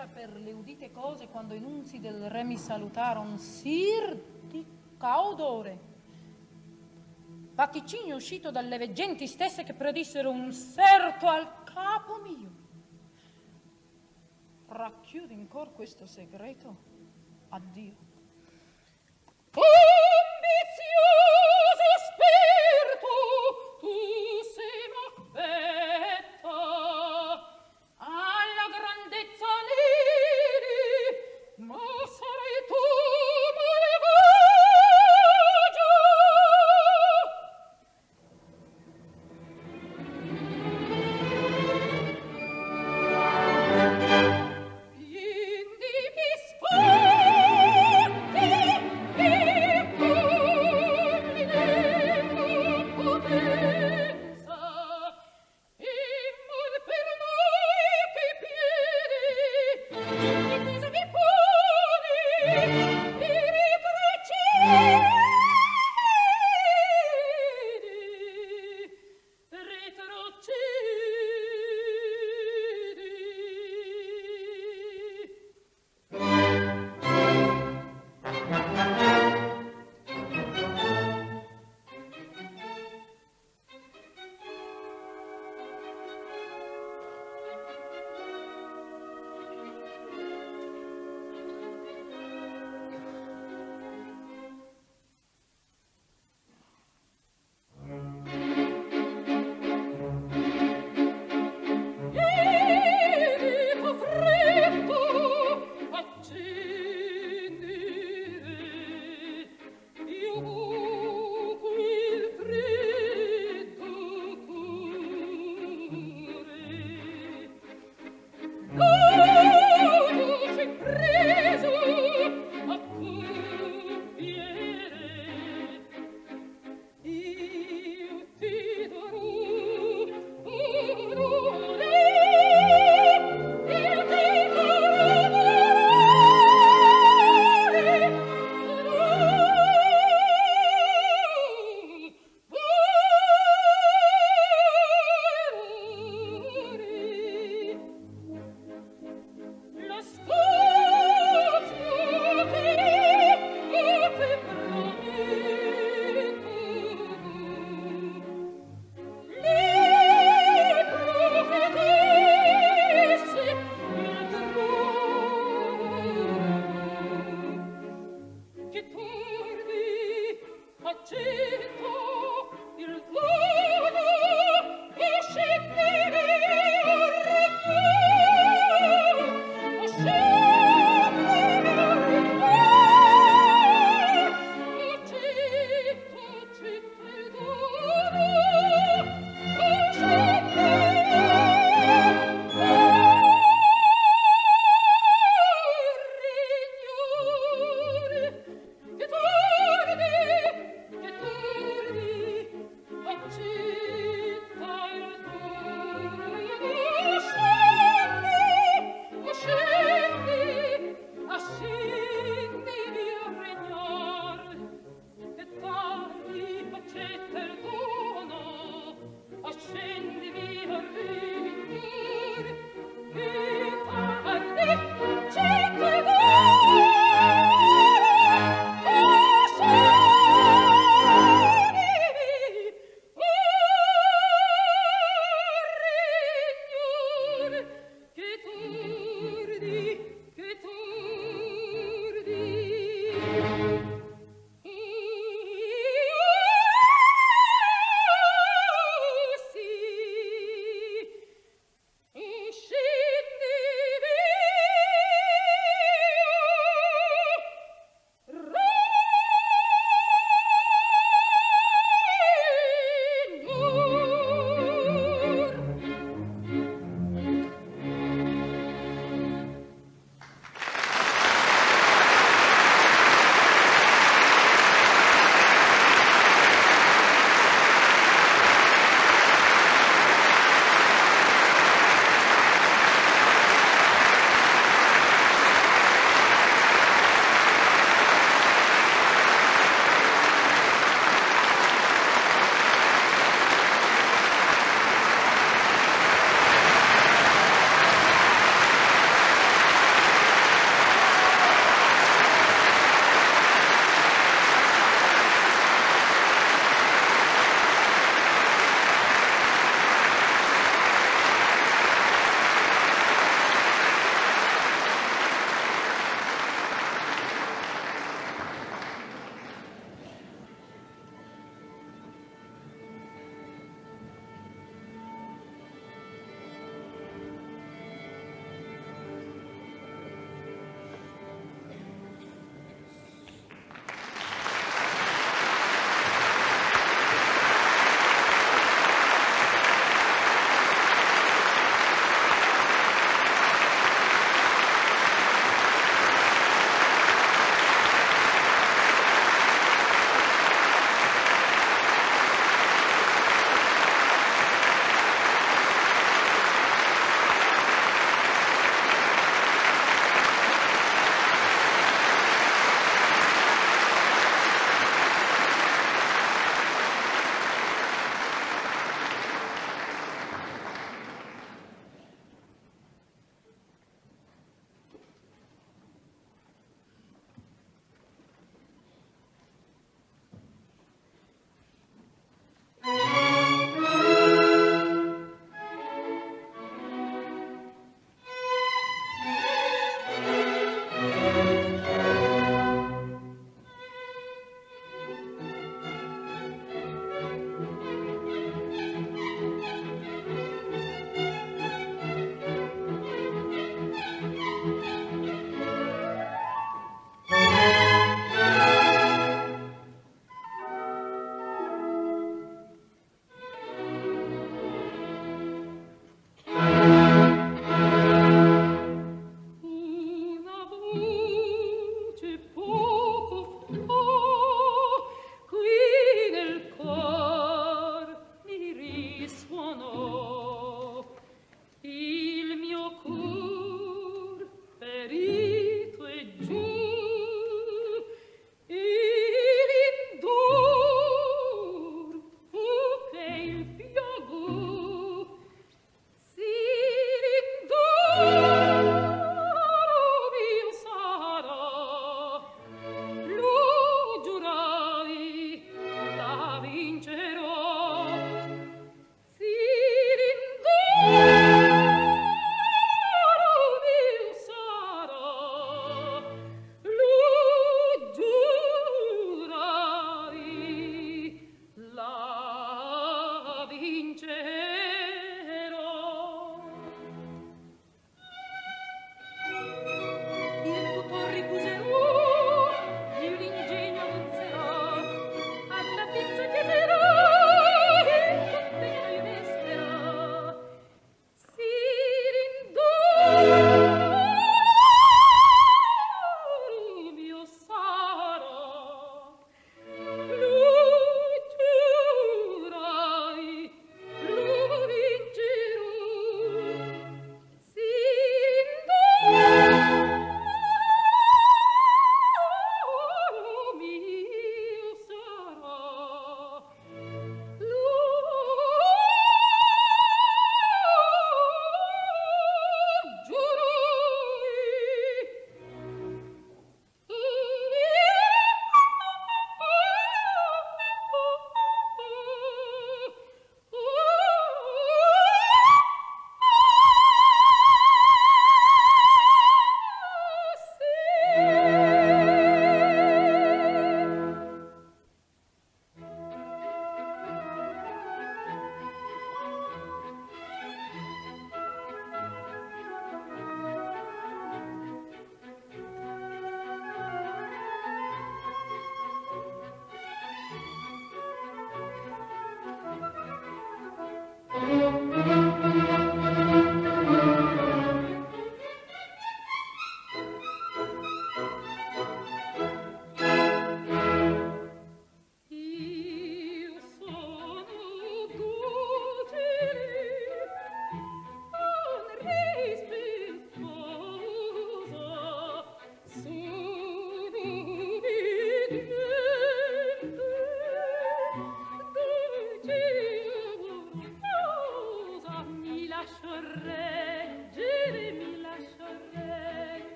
N'era per le udite cose quando i nunzi del re mi salutaron, sir di caudore. Vaticini uscito dalle veggenti stesse che predissero un serto al capo mio. Racchiudo in cor questo segreto. Addio.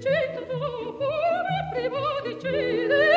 di centro, come prima